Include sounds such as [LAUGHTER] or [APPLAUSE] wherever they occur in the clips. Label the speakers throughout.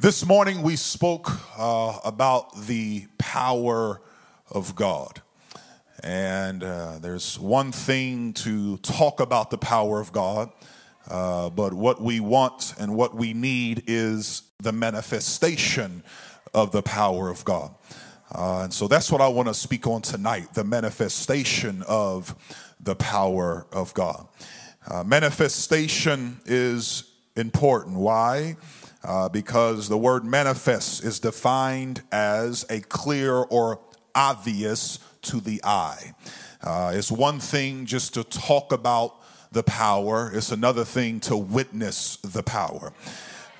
Speaker 1: This morning we spoke uh, about the power of God. And uh, there's one thing to talk about the power of God, uh, but what we want and what we need is the manifestation of the power of God. Uh, and so that's what I want to speak on tonight the manifestation of the power of God. Uh, manifestation is important. Why? Uh, because the word manifest is defined as a clear or obvious to the eye. Uh, it's one thing just to talk about the power, it's another thing to witness the power.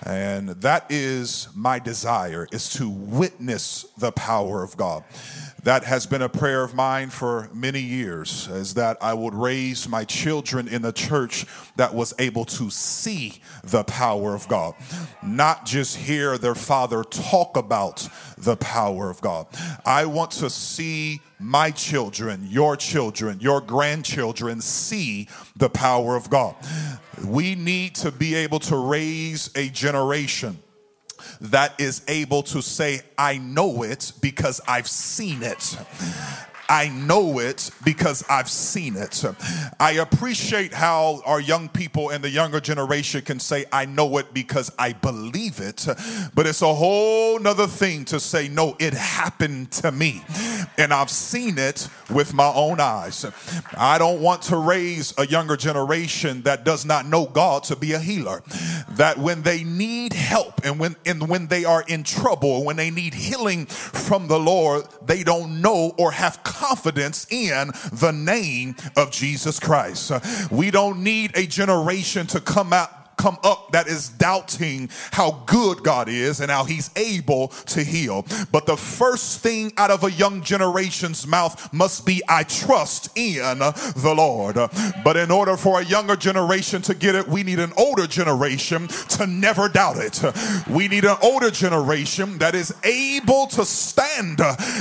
Speaker 1: And that is my desire is to witness the power of God. That has been a prayer of mine for many years, is that I would raise my children in a church that was able to see the power of God, not just hear their father talk about the power of God. I want to see my children, your children, your grandchildren see the power of God. We need to be able to raise a generation that is able to say, I know it because I've seen it. I know it because I've seen it. I appreciate how our young people and the younger generation can say, I know it because I believe it. But it's a whole nother thing to say, no, it happened to me. And I've seen it with my own eyes. I don't want to raise a younger generation that does not know God to be a healer. That when they need help and when, and when they are in trouble, when they need healing from the Lord, they don't know or have confidence in the name of Jesus Christ. We don't need a generation to come out come up that is doubting how good God is and how He's able to heal. But the first thing out of a young generation's mouth must be, I trust in the Lord. But in order for a younger generation to get it, we need an older generation to never doubt it. We need an older generation that is able to stand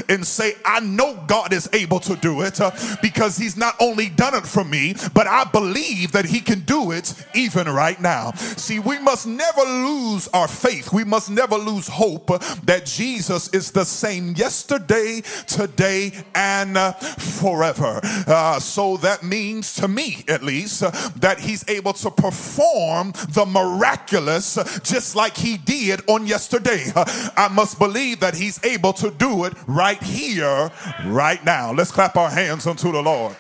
Speaker 1: and say, I know God is able to do it because He's not only done it for me, but I believe that He can do it even right now. See, we must never lose our faith. We must never lose hope that Jesus is the same yesterday, today, and uh, forever. Uh, so that means to me, at least, uh, that he's able to perform the miraculous just like he did on yesterday. I must believe that he's able to do it right here, right now. Let's clap our hands unto the Lord.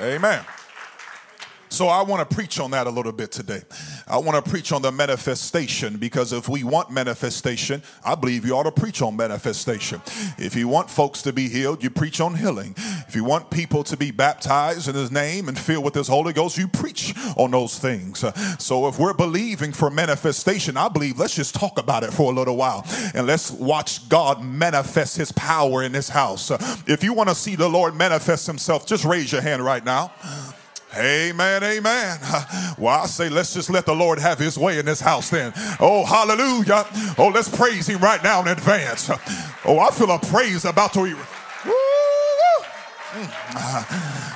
Speaker 1: Amen. So I want to preach on that a little bit today. I want to preach on the manifestation because if we want manifestation, I believe you ought to preach on manifestation. If you want folks to be healed, you preach on healing. If you want people to be baptized in his name and filled with his Holy Ghost, you preach on those things. So if we're believing for manifestation, I believe let's just talk about it for a little while and let's watch God manifest his power in this house. If you want to see the Lord manifest himself, just raise your hand right now. Amen, amen. [LAUGHS] Well, I say, let's just let the Lord have his way in this house then. Oh, hallelujah. Oh, let's praise him right now in advance. [LAUGHS] Oh, I feel a praise about to. Woo! Mm.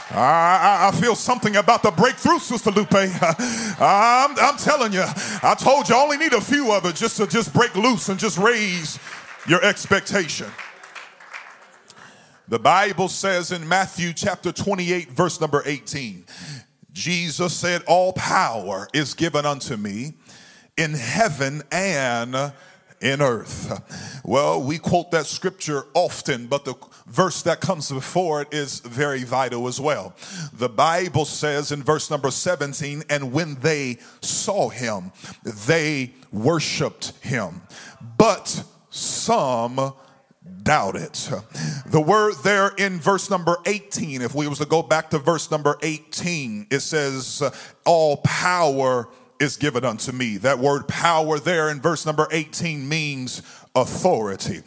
Speaker 1: [LAUGHS] I, I, feel something about the breakthrough, Sister Lupe. I'm, I'm telling you, I told you I only need a few of it just to just break loose and just raise your expectation. The Bible says in Matthew chapter 28, verse number 18, Jesus said, All power is given unto me in heaven and in earth. Well, we quote that scripture often, but the verse that comes before it is very vital as well. The Bible says in verse number 17, and when they saw him, they worshiped him, but some doubt it. The word there in verse number 18, if we was to go back to verse number 18, it says, all power is given unto me. That word power there in verse number 18 means authority.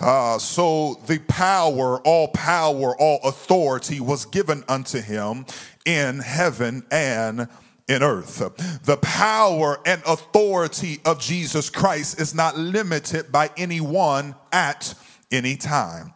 Speaker 1: Uh, so the power, all power, all authority was given unto him in heaven and in earth. The power and authority of Jesus Christ is not limited by anyone at any time.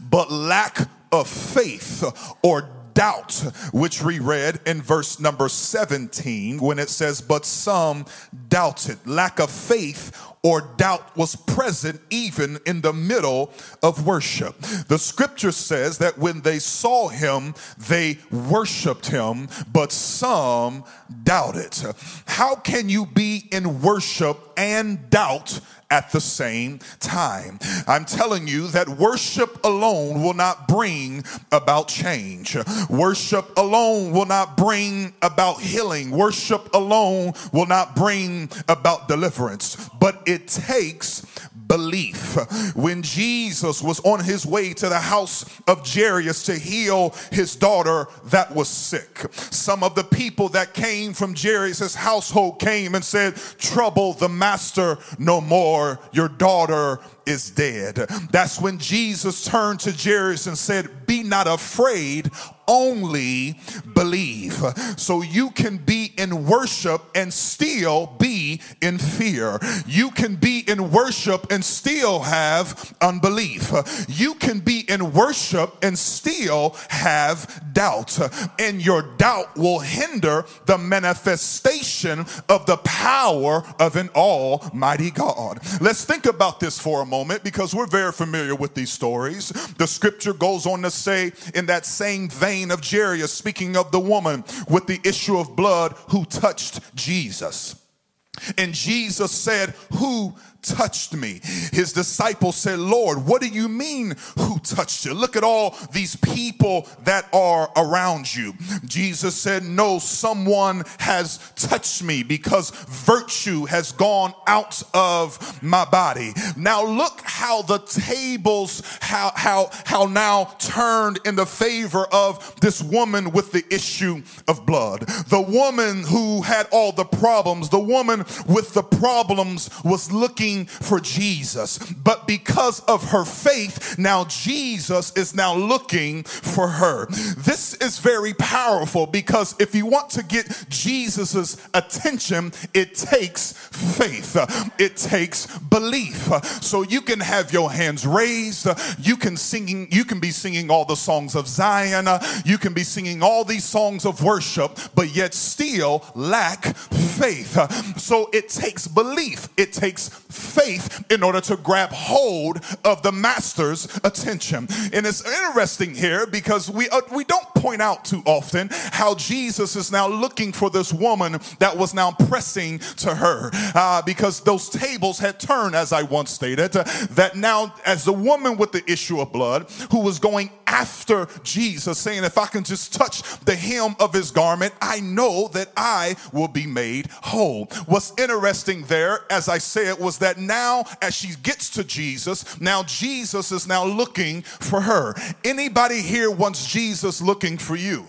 Speaker 1: But lack of faith or doubt, which we read in verse number 17 when it says, But some doubted. Lack of faith or doubt was present even in the middle of worship. The scripture says that when they saw him, they worshiped him, but some doubted. How can you be in worship and doubt at the same time. I'm telling you that worship alone will not bring about change. Worship alone will not bring about healing. Worship alone will not bring about deliverance. But it takes belief. When Jesus was on his way to the house of Jairus to heal his daughter that was sick, some of the people that came from Jairus' household came and said, Trouble the master no more, your daughter is dead. That's when Jesus turned to Jairus and said, Be not afraid, only believe. So you can be in worship and still be in fear. You can be in worship and still have unbelief. You can be in worship and still have doubt. And your doubt will hinder the manifestation of the power of an almighty God. Let's think about this for a moment because we're very familiar with these stories. The scripture goes on to say, in that same vein of Jairus, speaking of the woman with the issue of blood who touched Jesus. And Jesus said, Who touched me. His disciples said, Lord, what do you mean who touched you? Look at all these people that are around you. Jesus said, No, someone has touched me because virtue has gone out of my body. Now look how the tables how how how now turned in the favor of this woman with the issue of blood. The woman who had all the problems, the woman with the problems was looking looking for Jesus. But because of her faith, now Jesus is now looking for her. This is very powerful because if you want to get Jesus's attention, it takes faith. It takes belief. So you can have your hands raised. You can singing, you can be singing all the songs of Zion. You can be singing all these songs of worship, but yet still lack faith. So it takes belief. It takes in order to grab hold of the master's attention. And it's interesting here because we uh, we don't point out too often how Jesus is now looking for this woman that was now pressing to her uh, because those tables had turned, as I once stated, uh, that now as the woman with the issue of blood who was going after Jesus, saying, If I can just touch the hem of his garment, I know that I will be made whole. What's interesting there, as I said, was that now as she gets to Jesus, now Jesus is now looking for her. Anybody here wants Jesus looking for you?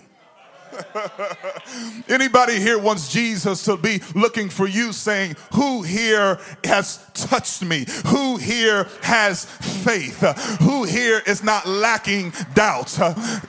Speaker 1: [LAUGHS] Anybody here wants Jesus to be looking for you saying, Who here has touched me? Who here has faith? Who here is not lacking doubt?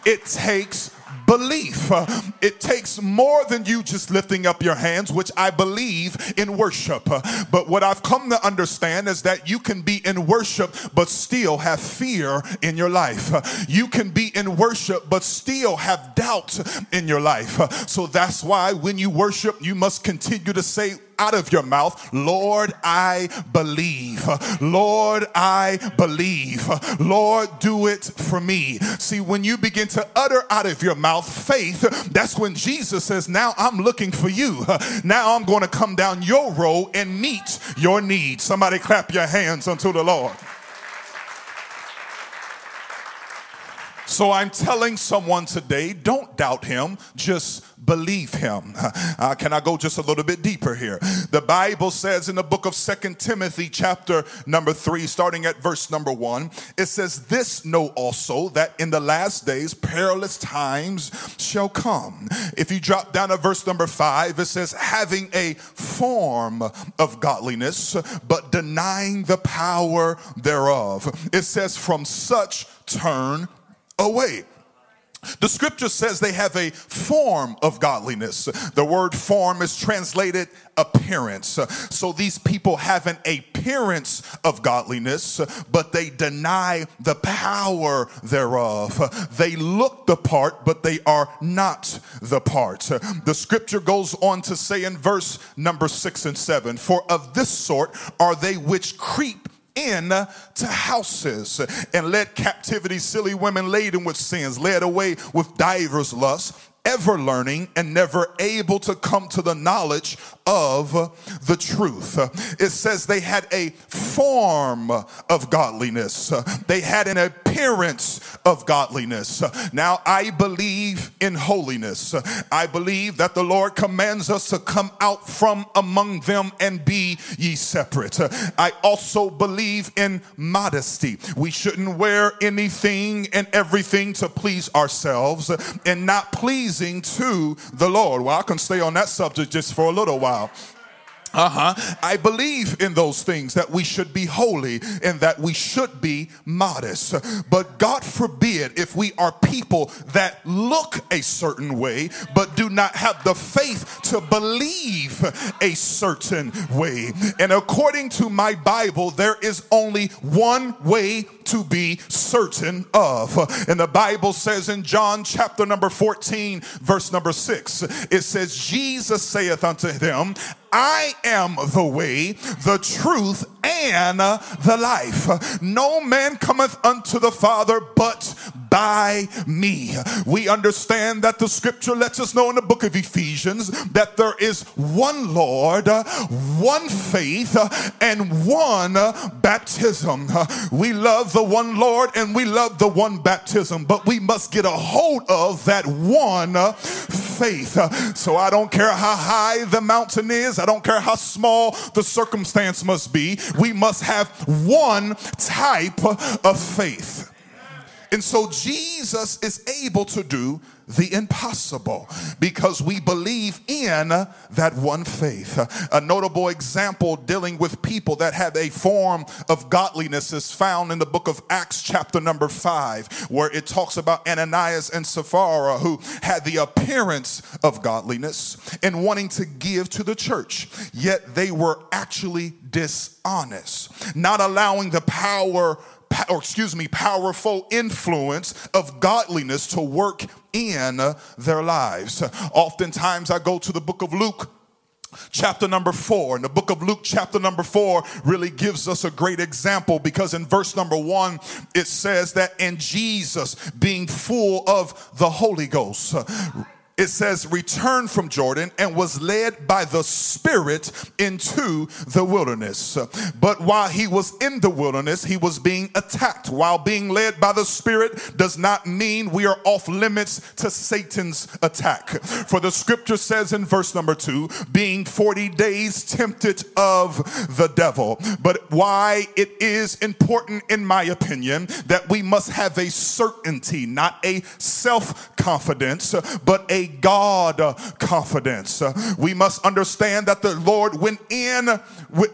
Speaker 1: It takes belief. Uh, it takes more than you just lifting up your hands, which I believe in worship. Uh, but what I've come to understand is that you can be in worship but still have fear in your life. Uh, you can be in worship but still have doubt in your life. So that's why when you worship, you must continue to say, out of your mouth, Lord, I believe. Lord, I believe. Lord, do it for me. See, when you begin to utter out of your mouth faith, that's when Jesus says, Now I'm looking for you. Now I'm going to come down your road and meet your needs. Somebody clap your hands unto the Lord. So I'm telling someone today, don't doubt him, just believe him. [LAUGHS] Uh, can I go just a little bit deeper here? The Bible says in the book of Second Timothy, chapter number 3, starting at verse number 1, it says, This know also that in the last days perilous times shall come. If you drop down to verse number 5, it says, Having a form of godliness, but denying the power thereof. It says, From such turn Oh, away. The scripture says they have a form of godliness. The word form is translated appearance. So these people have an appearance of godliness, but they deny the power thereof. They look the part, but they are not the part. The scripture goes on to say in verse number six and seven, For of this sort are they which creep in to houses and led captivity silly women laden with sins, led away with divers lusts ever learning and never able to come to the knowledge of the truth. It says they had a form of godliness, they had an appearance of godliness. Now, I believe in holiness. I believe that the Lord commands us to come out from among them and be ye separate. I also believe in modesty. We shouldn't wear anything and everything to please ourselves and not pleasing to the Lord. Well, I can stay on that subject just for a little while. Uh huh. I believe in those things that we should be holy and that we should be modest. But God forbid if we are people that look a certain way but do not have the faith to believe a certain way. And according to my Bible, there is only one way to be certain of. And the Bible says in John chapter number 14, verse number 6, it says, Jesus saith unto them, I am the way, the truth, and the life. No man cometh unto the Father but by me. We understand that the scripture lets us know in the book of Ephesians that there is one Lord, one faith, and one baptism. We love the one Lord and we love the one baptism, but we must get a hold of that one faith. So I don't care how high the mountain is, I don't care how small the circumstance must be, we must have one type of faith. And so Jesus is able to do the impossible because we believe in that one faith. A notable example dealing with people that have a form of godliness is found in the book of Acts, chapter number five, where it talks about Ananias and Sapphira who had the appearance of godliness and wanting to give to the church, yet they were actually dishonest, not allowing the power or excuse me, powerful influence of godliness to work in their lives. Oftentimes, I go to the book of Luke chapter number four. And the book of Luke, chapter number four, really gives us a great example because in verse number one, it says that in Jesus being full of the Holy Ghost, it says, returned from Jordan and was led by the Spirit into the wilderness. But while he was in the wilderness, he was being attacked. While being led by the Spirit does not mean we are off limits to Satan's attack. For the scripture says in verse number two, being 40 days tempted of the devil. But why it is important, in my opinion, that we must have a certainty, not a self confidence, but a God confidence. We must understand that the Lord went in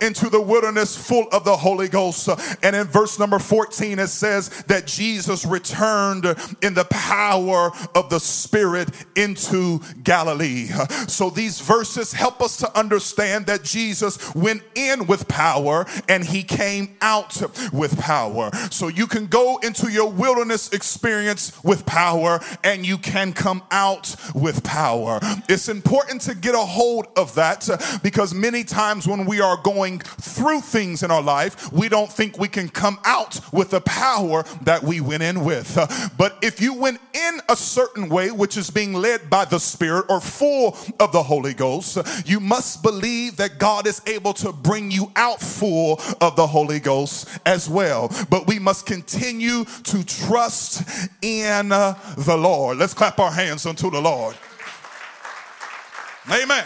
Speaker 1: into the wilderness full of the Holy Ghost. And in verse number 14, it says that Jesus returned in the power of the Spirit into Galilee. So these verses help us to understand that Jesus went in with power and he came out with power. So you can go into your wilderness experience with power and you can come out with power. It's important to get a hold of that because many times when we are going through things in our life, we don't think we can come out with the power that we went in with. But if you went in a certain way, which is being led by the Spirit or full of the Holy Ghost, you must believe that God is able to bring you out full of the Holy Ghost as well. But we must continue to trust in the Lord. Let's clap our hands unto the Lord. Amen.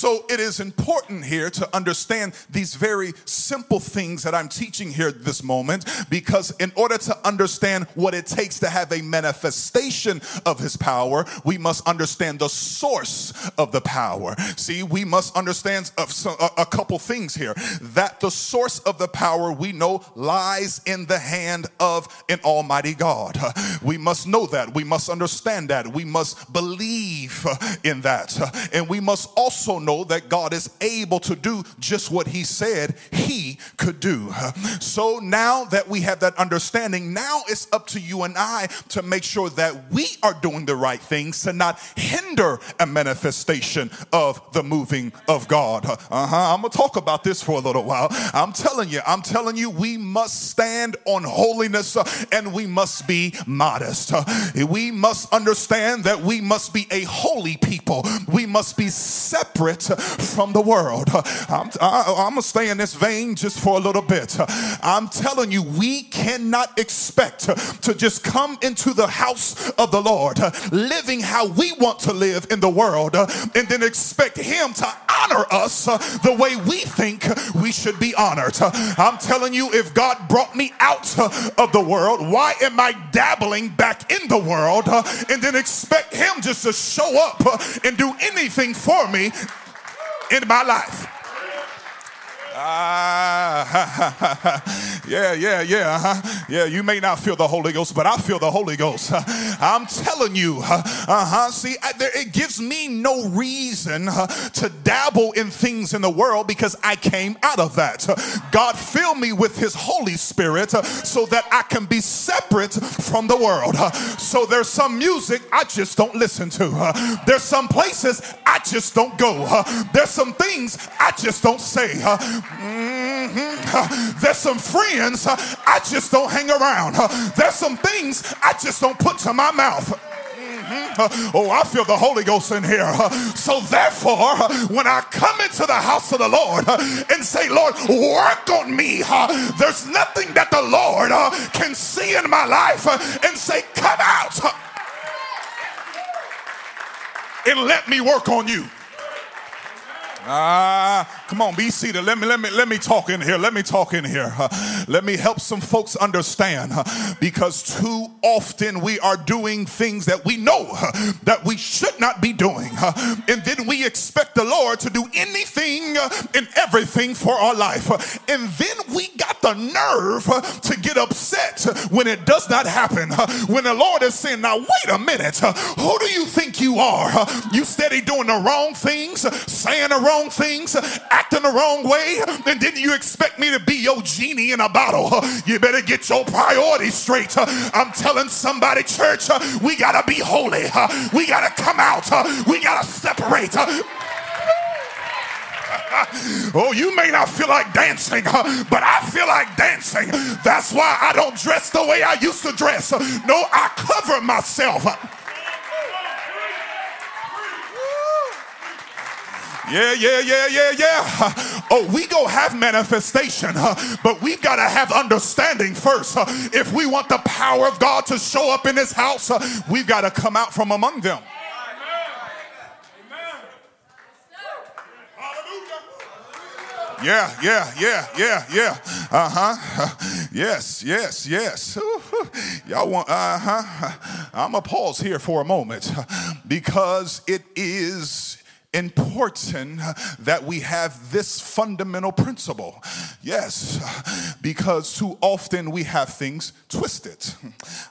Speaker 1: So it is important here to understand these very simple things that I'm teaching here this moment because in order to understand what it takes to have a manifestation of his power, we must understand the source of the power. See, we must understand a, couple things here that the source of the power we know lies in the hand of an almighty God. We must know that. We must understand that. We must believe in that. And we must also know that God is able to do just what he said he could do. So now that we have that understanding, now it's up to you and I to make sure that we are doing the right things to not hinder a manifestation of the moving of God. Uh-huh. I'm gonna talk about this for a little while. I'm telling you, I'm telling you, we must stand on holiness uh, and we must be modest. Uh, we must understand that we must be a holy people. We must be separate from the world. I'm, I, I'm gonna stay in this vein just for a little bit. I'm telling you, we cannot expect to just come into the house of the Lord, living how we want to live in the world, and then expect Him to honor us the way we think we should be honored. I'm telling you, if God brought me out of the world, why am I dabbling back in the world and then expect Him just to show up and do anything for me in my life? Ah, [LAUGHS] yeah, yeah, yeah. Uh-huh. Yeah, you may not feel the Holy Ghost, but I feel the Holy Ghost. [LAUGHS] I'm telling you. Uh huh. See, I, there, it gives me no reason uh, to dabble in things in the world because I came out of that. God fill me with His Holy Spirit uh, so that I can be separate from the world. Uh, so there's some music I just don't listen to. Uh, there's some places I just don't go. Uh, there's some things I just don't say. Mm-hmm. Mm-hmm. [LAUGHS] There's some friends uh, I just don't hang around. Uh, there's some things I just don't put to my mouth. Mm-hmm. Uh, oh, I feel the Holy Ghost in here. So, therefore, when I come into the house of the Lord and say, Lord, work on me, there's nothing that the Lord can see in my life and say, Come out and let me work on you. Ah, uh, come on, be seated. Let me let me let me talk in here. Let me talk in here. Uh, let me help some folks understand uh, because too often we are doing things that we know uh, that we should not be doing. Uh, and then we expect the Lord to do anything uh, and everything for our life. and then we got the nerve to get upset when it does not happen. when the Lord is saying, "Now wait a minute. who do you think you are? you steady doing the wrong things, saying the wrong things, acting the wrong way, then you expect me to be your genie in a bottle. You better get your priorities straight. I'm telling somebody, church, we gotta be holy. We gotta come out. We gotta separate. oh, you may not feel like dancing, but I feel like dancing. That's why I don't dress the way I used to dress. No, I cover myself. Yeah, yeah, yeah, yeah, yeah. [LAUGHS] Oh, we go have manifestation, but we've got to have understanding first. If we want the power of God to show up in this house, we've got to come out from among them. Yeah, yeah, yeah, yeah, yeah. Uh huh. [LAUGHS] Yes, yes, yes. [LAUGHS] Y'all want, uh huh. I'm going to pause here for a moment because it is important that we have this fundamental principle. Yes, because too often we have things twisted.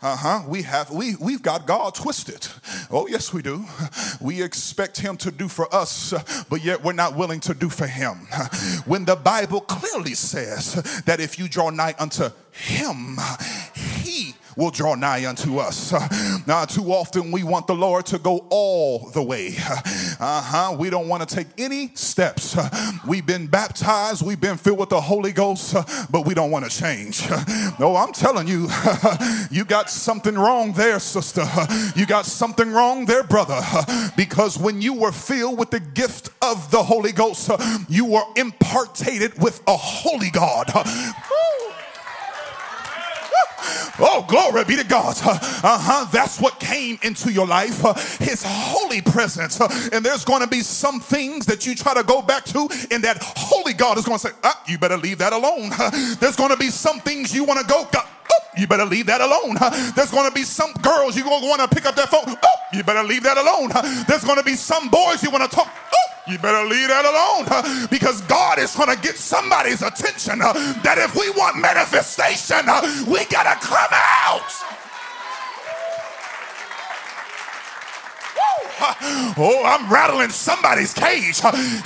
Speaker 1: Uh-huh. We have we we've got God twisted. Oh, yes, we do. We expect him to do for us, but yet we're not willing to do for him. When the Bible clearly says that if you draw nigh unto him, he will draw nigh unto us. Now, too often we want the Lord to go all the way. Uh huh. We don't want to take any steps. [LAUGHS] We've been baptized, we've been filled with the Holy Ghost, [LAUGHS] but we don't want to change. [LAUGHS] No, I'm telling you, you got something wrong there, sister. You got something wrong there, brother. Because when you were filled with the gift of the Holy Ghost, you were impartated with a holy God. Oh, glory be to God. Uh huh. That's what came into your life. Uh, his holy presence. Uh, and there's going to be some things that you try to go back to, and that holy God is going to say, ah, you better leave that alone. Uh, there's going to be some things you want to go, God, oh, you better leave that alone. Uh, there's going to be some girls you're going to want to pick up that phone. Oh, you better leave that alone. Uh, there's going to be some boys you want to talk. Oh, you better leave that alone because God is going to get somebody's attention that if we want manifestation, we got to come out. Oh, I'm rattling somebody's cage.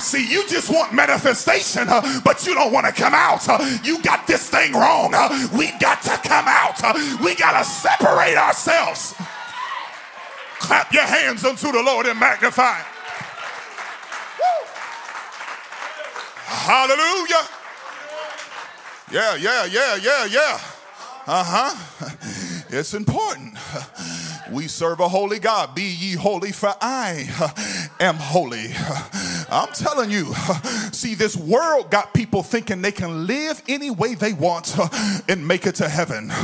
Speaker 1: See, you just want manifestation, but you don't want to come out. You got this thing wrong. We got to come out. We got to separate ourselves. Clap your hands unto the Lord and magnify. Hallelujah. Yeah, yeah, yeah, yeah, yeah. Uh huh. It's important. We serve a holy God. Be ye holy, for I am holy. I'm telling you, [LAUGHS] see, this world got people thinking they can live any way they want [LAUGHS] and make it to heaven. [LAUGHS]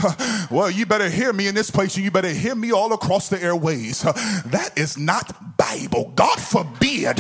Speaker 1: Well, you better hear me in this place, and you better hear me all across the airways. That is not Bible. God forbid,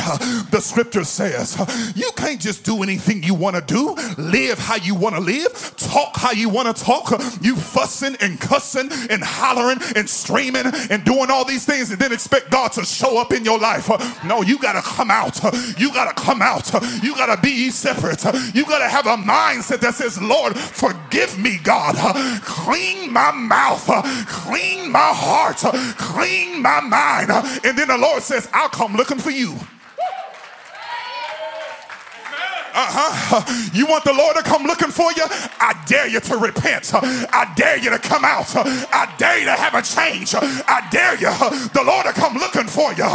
Speaker 1: the scripture says, you can't just do anything you want to do, live how you want to live, talk how you want to talk. You fussing and cussing and hollering and screaming and doing all these things and then expect God to show up in your life. No, you got to come out. You got to come out. You got to be separate. You got to have a mindset that says, Lord, forgive me, God. Clean my mouth. Clean my heart. Clean my mind. And then the Lord says, I'll come looking for you. Uh-huh. You want the Lord to come looking for you? I dare you to repent. I dare you to come out. I dare you to have a change. I dare you, the Lord to come looking for you.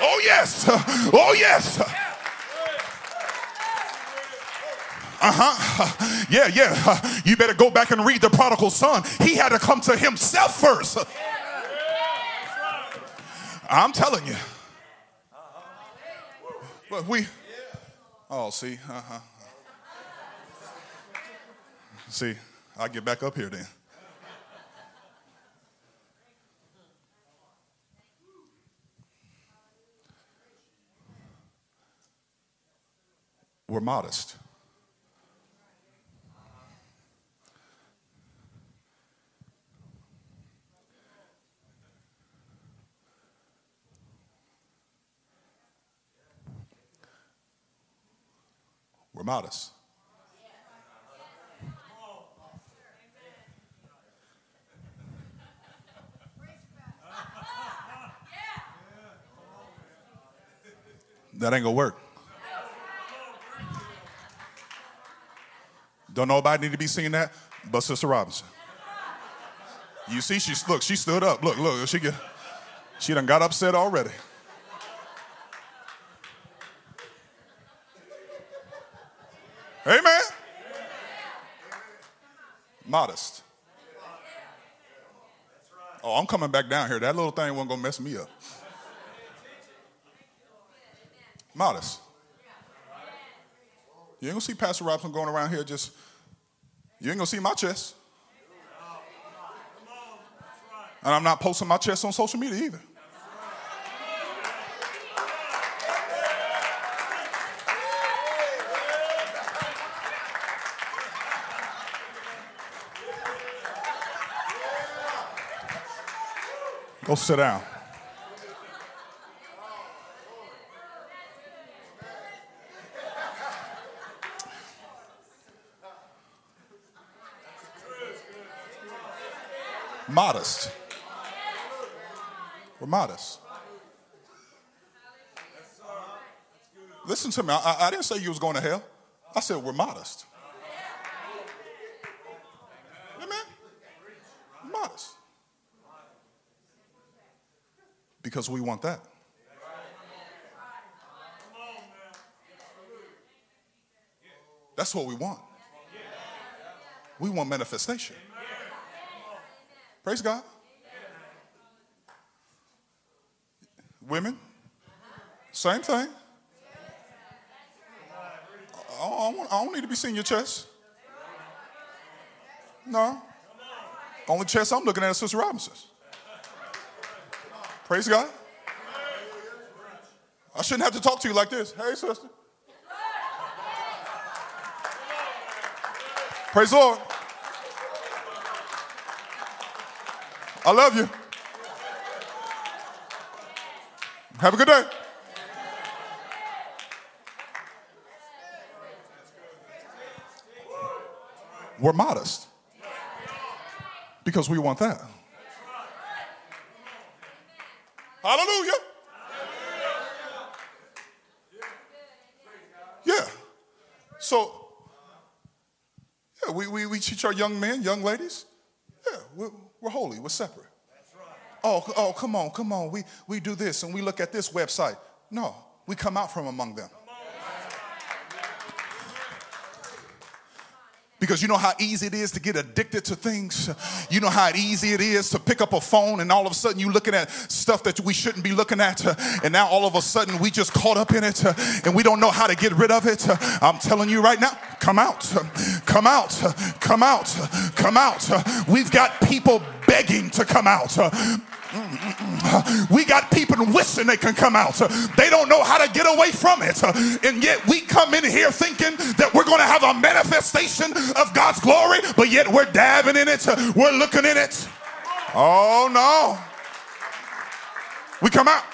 Speaker 1: Oh, yes. Oh, yes. Uh huh. Yeah, yeah. You better go back and read the prodigal son. He had to come to himself first. I'm telling you. But we, oh, see, uh-huh. See, i get back up here then. We're modest. We're modest. That ain't gonna work. Don't nobody need to be singing that but Sister Robinson. You see, she's look, she stood up. Look, look, she get, she done got upset already. Amen. Modest. Oh, I'm coming back down here. That little thing wasn't to mess me up. Modest. You ain't to see Pastor Robinson going around here just, you ain't to see my chest. And I'm not posting my chest on social media either. Go sit down. Modest. We're modest. Listen to me. I, I didn't say you was going to hell. I said we're modest. Amen. Modest. Because we want that. That's what we want. We want manifestation. Praise God. Women, same thing. I don't, I don't need to be seeing your chest. No. Only chest I'm looking at is Sister Robinson's. Praise God. I shouldn't have to talk to you like this. Hey, sister. Praise Lord. I love you. Have a good day. We're modest because we want that. Hallelujah. Yeah. So, yeah, we, we, we teach our young men, young ladies, yeah, we're, we're holy, we're separate. Oh, oh, come on, come on. We, we do this and we look at this website. No, we come out from among them. Because you know how easy it is to get addicted to things. You know how easy it is to pick up a phone and all of a sudden you're looking at stuff that we shouldn't be looking at. And now all of a sudden we just caught up in it and we don't know how to get rid of it. I'm telling you right now, come out, come out, come out, come out. We've got people begging to come out. We got people wishing they can come out. They don't know how to get away from it. And yet we come in here thinking that we're going to have a manifestation of God's glory, but yet we're dabbing in it. We're looking in it. Oh no. We come out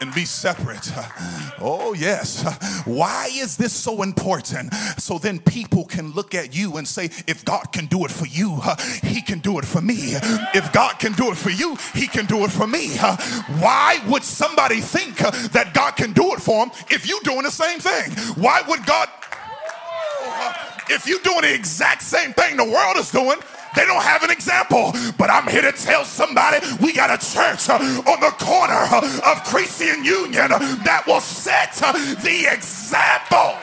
Speaker 1: and be separate. [LAUGHS] Oh, yes. Why is this so important? So then people can look at you and say, if God can do it for you, [LAUGHS] He can do it for me. If God can do it for you, He can do it for me. [LAUGHS] Why would somebody think that God can do it for them if you're doing the same thing? Why would God? If you're doing the exact same thing the world is doing, they don't have an example, but I'm here to tell somebody we got a church uh, on the corner uh, of Creasy and Union that will set uh, the example.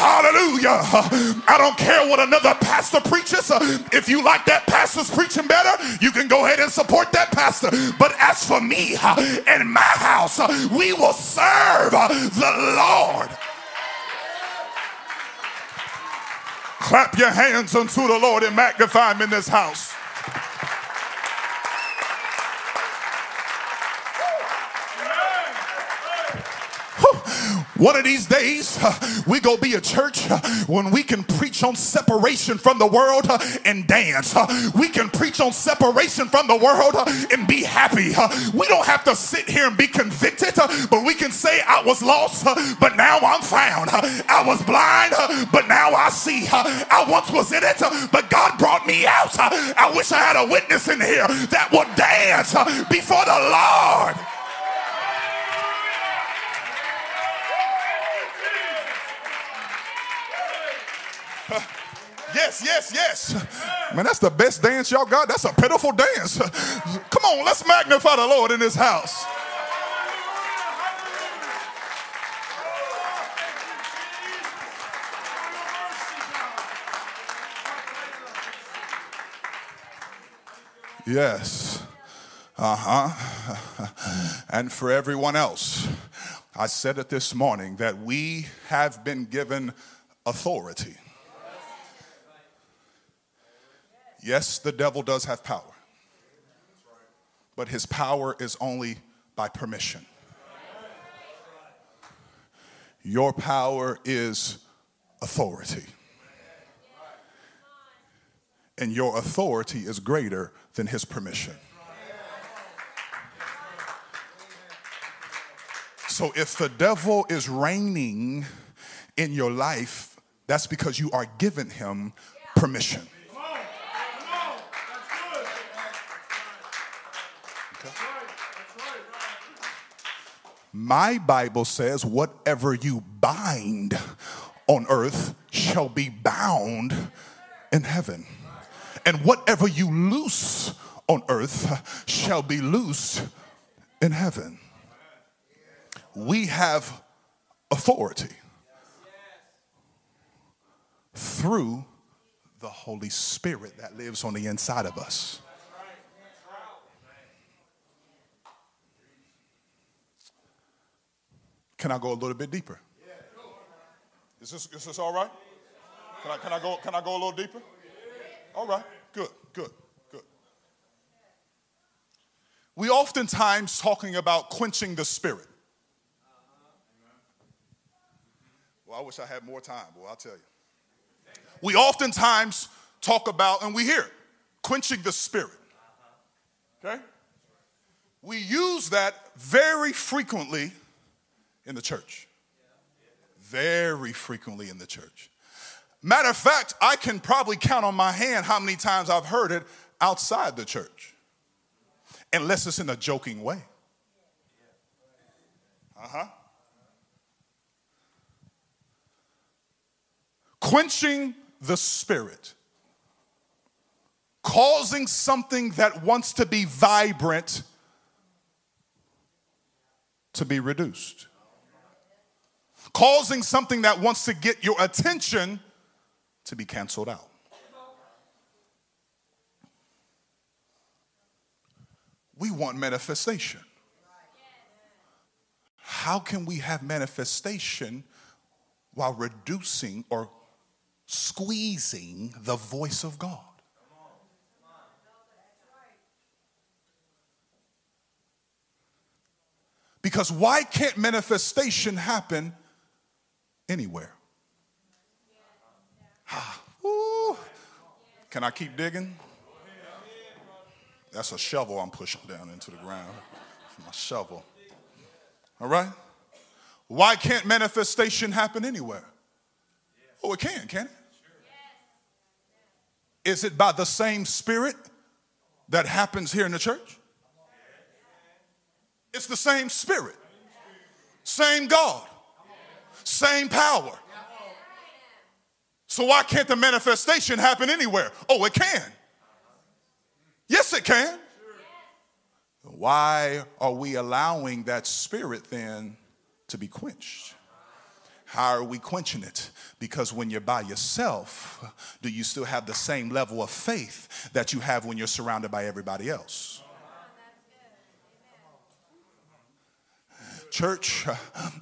Speaker 1: Hallelujah. I don't care what another pastor preaches. If you like that pastor's preaching better, you can go ahead and support that pastor. But as for me and my house, we will serve the Lord. Clap your hands unto the Lord and magnify him in this house. One of these days, [LAUGHS] we go be a church uh, when we can preach on separation from the world uh, and dance. Uh, we can preach on separation from the world uh, and be happy. Uh, we don't have to sit here and be convicted, uh, but we can say, I was lost, but now I'm found. I was blind, but now I see. I once was in it, but God brought me out. I wish I had a witness in here that would dance before the Lord. [LAUGHS] Yes, yes, yes. Man, that's the best dance y'all got. That's a pitiful dance. [LAUGHS] Come on, let's magnify the Lord in this house. Yes. Uh huh. [LAUGHS] And for everyone else, I said it this morning that we have been given authority. Yes, the devil does have power, but his power is only by permission. Your power is authority. And your authority is greater than his permission. So if the devil is reigning in your life, that's because you are giving him permission. My Bible says, whatever you bind on earth shall be bound in heaven. And whatever you loose on earth shall be loosed in heaven. We have authority through the Holy Spirit that lives on the inside of us. Can I go a little bit deeper? Is this, is this all right? Can I, can I go? Can I go a little deeper? All right. Good. Good. Good. We oftentimes talking about quenching the spirit. Well, I wish I had more time. Well, I'll tell you. We oftentimes talk about, and we hear quenching the spirit. Okay? We use that very frequently in the church. Very frequently in the church. Matter of fact, I can probably count on my hand how many times I've heard it outside the church, unless it's in a joking way. Uh huh. Quenching the spirit, causing something that wants to be vibrant to be reduced, causing something that wants to get your attention to be canceled out. We want manifestation. How can we have manifestation while reducing or squeezing the voice of God? Because why can't manifestation happen anywhere? [SIGHS] Can I keep digging? That's a shovel I'm pushing down into the ground. [LAUGHS] My shovel. All right? Why can't manifestation happen anywhere? Oh, it can, can it? Is it by the same spirit that happens here in the church? It's the same spirit, same God, same power. So why can't the manifestation happen anywhere? Oh, it can. Yes, it can. Why are we allowing that spirit then to be quenched? How are we quenching it? Because when you're by yourself, do you still have the same level of faith that you have when you're surrounded by everybody else? Church,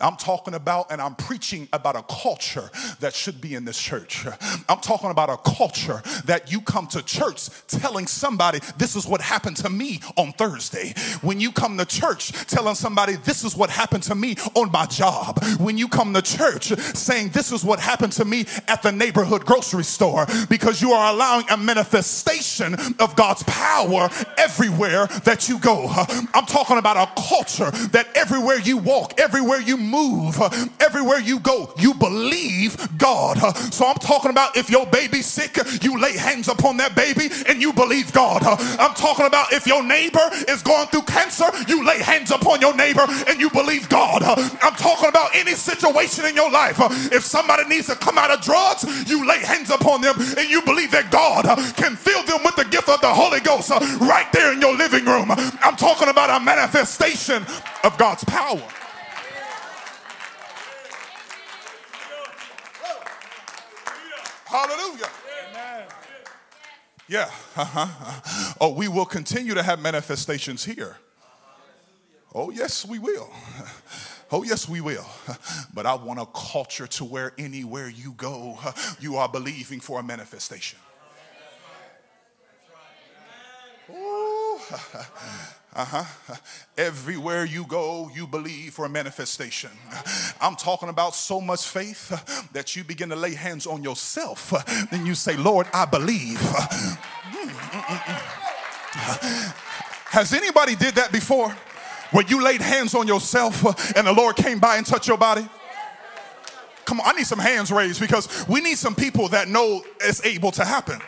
Speaker 1: I'm talking about and I'm preaching about a culture that should be in this church. I'm talking about a culture that you come to church telling somebody, This is what happened to me on Thursday. When you come to church telling somebody, This is what happened to me on my job. When you come to church saying, This is what happened to me at the neighborhood grocery store, because you are allowing a manifestation of God's power everywhere that you go. I'm talking about a culture that everywhere you walk, everywhere you move, everywhere you go, you believe God. So I'm talking about if your baby's sick, you lay hands upon that baby and you believe God. I'm talking about if your neighbor is going through cancer, you lay hands upon your neighbor and you believe God. I'm talking about any situation in your life. If somebody needs to come out of drugs, you lay hands upon them and you believe that God can fill them with the gift of the Holy Ghost right there in your living room. I'm talking about a manifestation of God's power. Hallelujah. Yeah. Uh-huh. Oh, we will continue to have manifestations here. Oh, yes, we will. Oh, yes, we will. But I want a culture to where anywhere you go, you are believing for a manifestation. Ooh. Uh-huh. Everywhere you go, you believe for a manifestation. I'm talking about so much faith that you begin to lay hands on yourself. Then you say, Lord, I believe. Has anybody did that before? Where you laid hands on yourself and the Lord came by and touched your body? Come on, I need some hands raised because we need some people that know it's able to happen.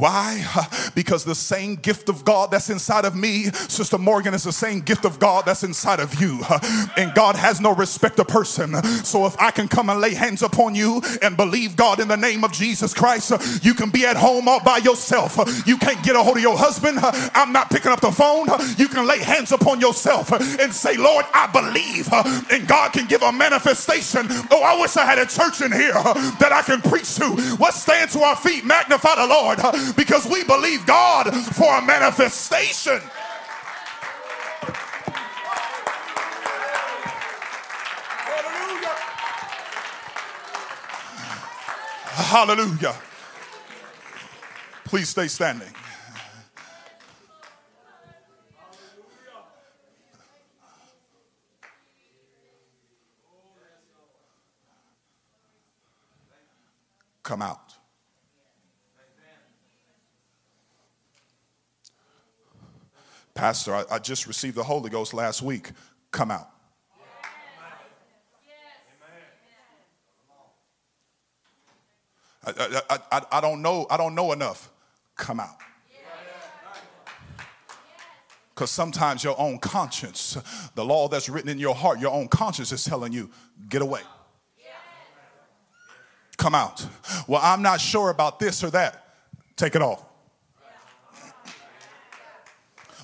Speaker 1: Why? [LAUGHS] Because the same gift of God that's inside of me, Sister Morgan, is the same gift of God that's inside of you. [LAUGHS] And God has no respect of person. So if I can come and lay hands upon you and believe God in the name of Jesus Christ, [LAUGHS] you can be at home all by yourself. You can't get a hold of your husband. I'm not picking up the phone. You can lay hands upon yourself and say, Lord, I believe. And God can give a manifestation. Oh, I wish I had a church in here that I can preach to. Let's stand to our feet, magnify the Lord because we believe God for a manifestation. Hallelujah. Please stay standing. Come out. Pastor, I, I, just received the Holy Ghost last week. Come out. I, I, I, I don't know. I don't know enough. Come out. Because sometimes your own conscience, the law that's written in your heart, your own conscience is telling you, get away. Come out. Well, I'm not sure about this or that. Take it off.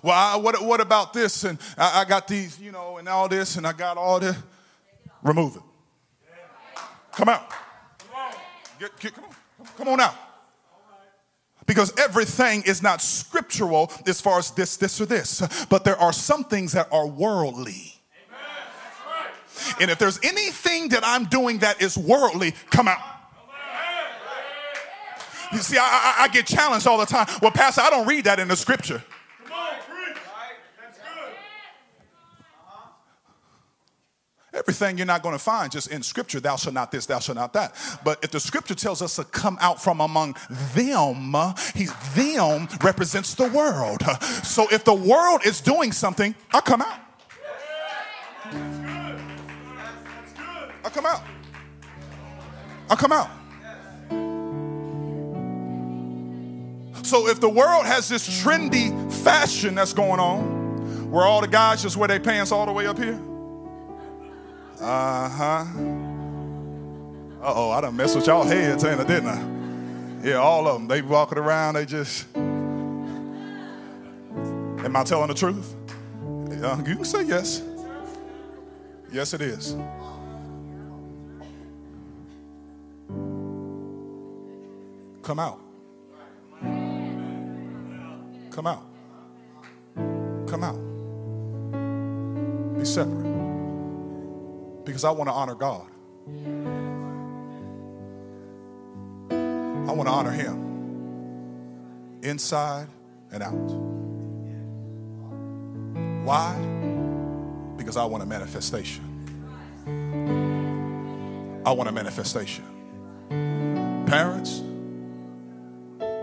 Speaker 1: Well, I, what, what about this? And I, I got these, you know, and all this, and I got all this. Remove it. Come out. Get, get, come on. Come on out. Because everything is not scriptural as far as this, this, or this, but there are some things that are worldly. And if there's anything that I'm doing that is worldly, come out. You see, I, I, I, get challenged all the time. Well, Pastor, I don't read that in the scripture. Everything you're not going to find just in scripture, thou shalt not this, thou shalt not that. But if the scripture tells us to come out from among them, he's them represents the world. So if the world is doing something, I come out. I come out. I come out. So if the world has this trendy fashion that's going on, where all the guys just wear their pants all the way up here, uh huh. Uh oh, I done messed with y'all heads, ain't I, didn't I? Yeah, all of them. They walking around, they just. Am I telling the truth? Uh, you can say yes. Yes, it is. Come out. Come out. Come out. Be separate because I want to honor God. I want to honor Him inside and out. Why? Because I want a manifestation. I want a manifestation. Parents,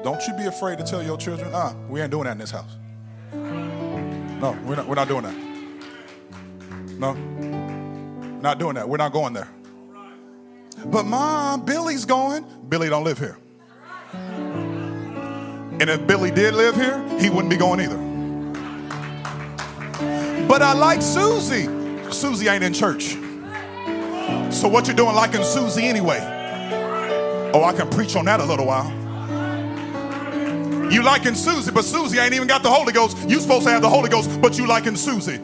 Speaker 1: don't you be afraid to tell your children, ah, we ain't doing that in this house. No, we're not, we're not doing that. No. Not doing that. We're not going there. But mom, Billy's going. Billy don't live here. And if Billy did live here, he wouldn't be going either. But I like Susie. Susie ain't in church. So what you doing liking Susie anyway? Oh, I can preach on that a little while. You liking Susie, but Susie ain't even got the Holy Ghost. You supposed to have the Holy Ghost, but you liking Susie.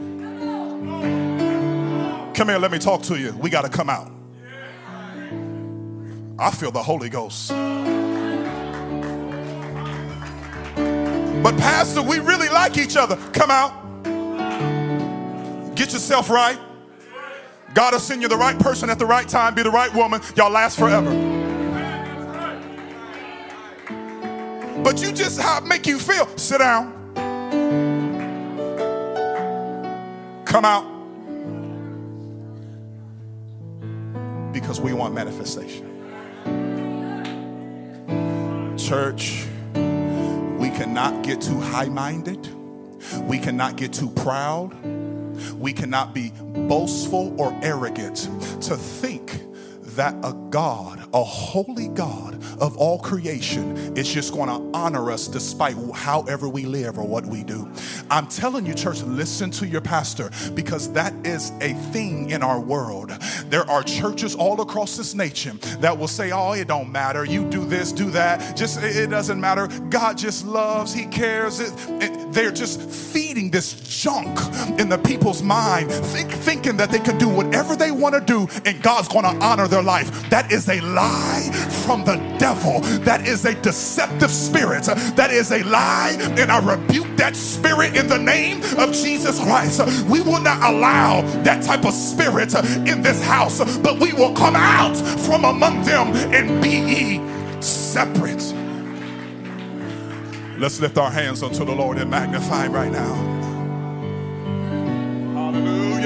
Speaker 1: Come here, let me talk to you. We got to come out. I feel the Holy Ghost. But, Pastor, we really like each other. Come out. Get yourself right. God will send you the right person at the right time, be the right woman. Y'all last forever. But you just how make you feel. Sit down. Come out. Because we want manifestation. Church, we cannot get too high minded, we cannot get too proud, we cannot be boastful or arrogant to think that a God, a holy God of all creation, is just going to honor us despite however we live or what we do. I'm telling you, church, listen to your pastor because that is a thing in our world. There are churches all across this nation that will say, Oh, it don't matter. You do this, do that. Just, it doesn't matter. God just loves, He cares. It, it, they're just feeding this junk in the people's mind, think, thinking that they can do whatever they want to do and God's going to honor their life. That is a lie from the devil. That is a deceptive spirit. That is a lie. And I rebuke that spirit in the name of Jesus Christ. We will not allow that type of spirit in this house, but we will come out from among them and be ye separate. Let's lift our hands unto the Lord and magnify right now.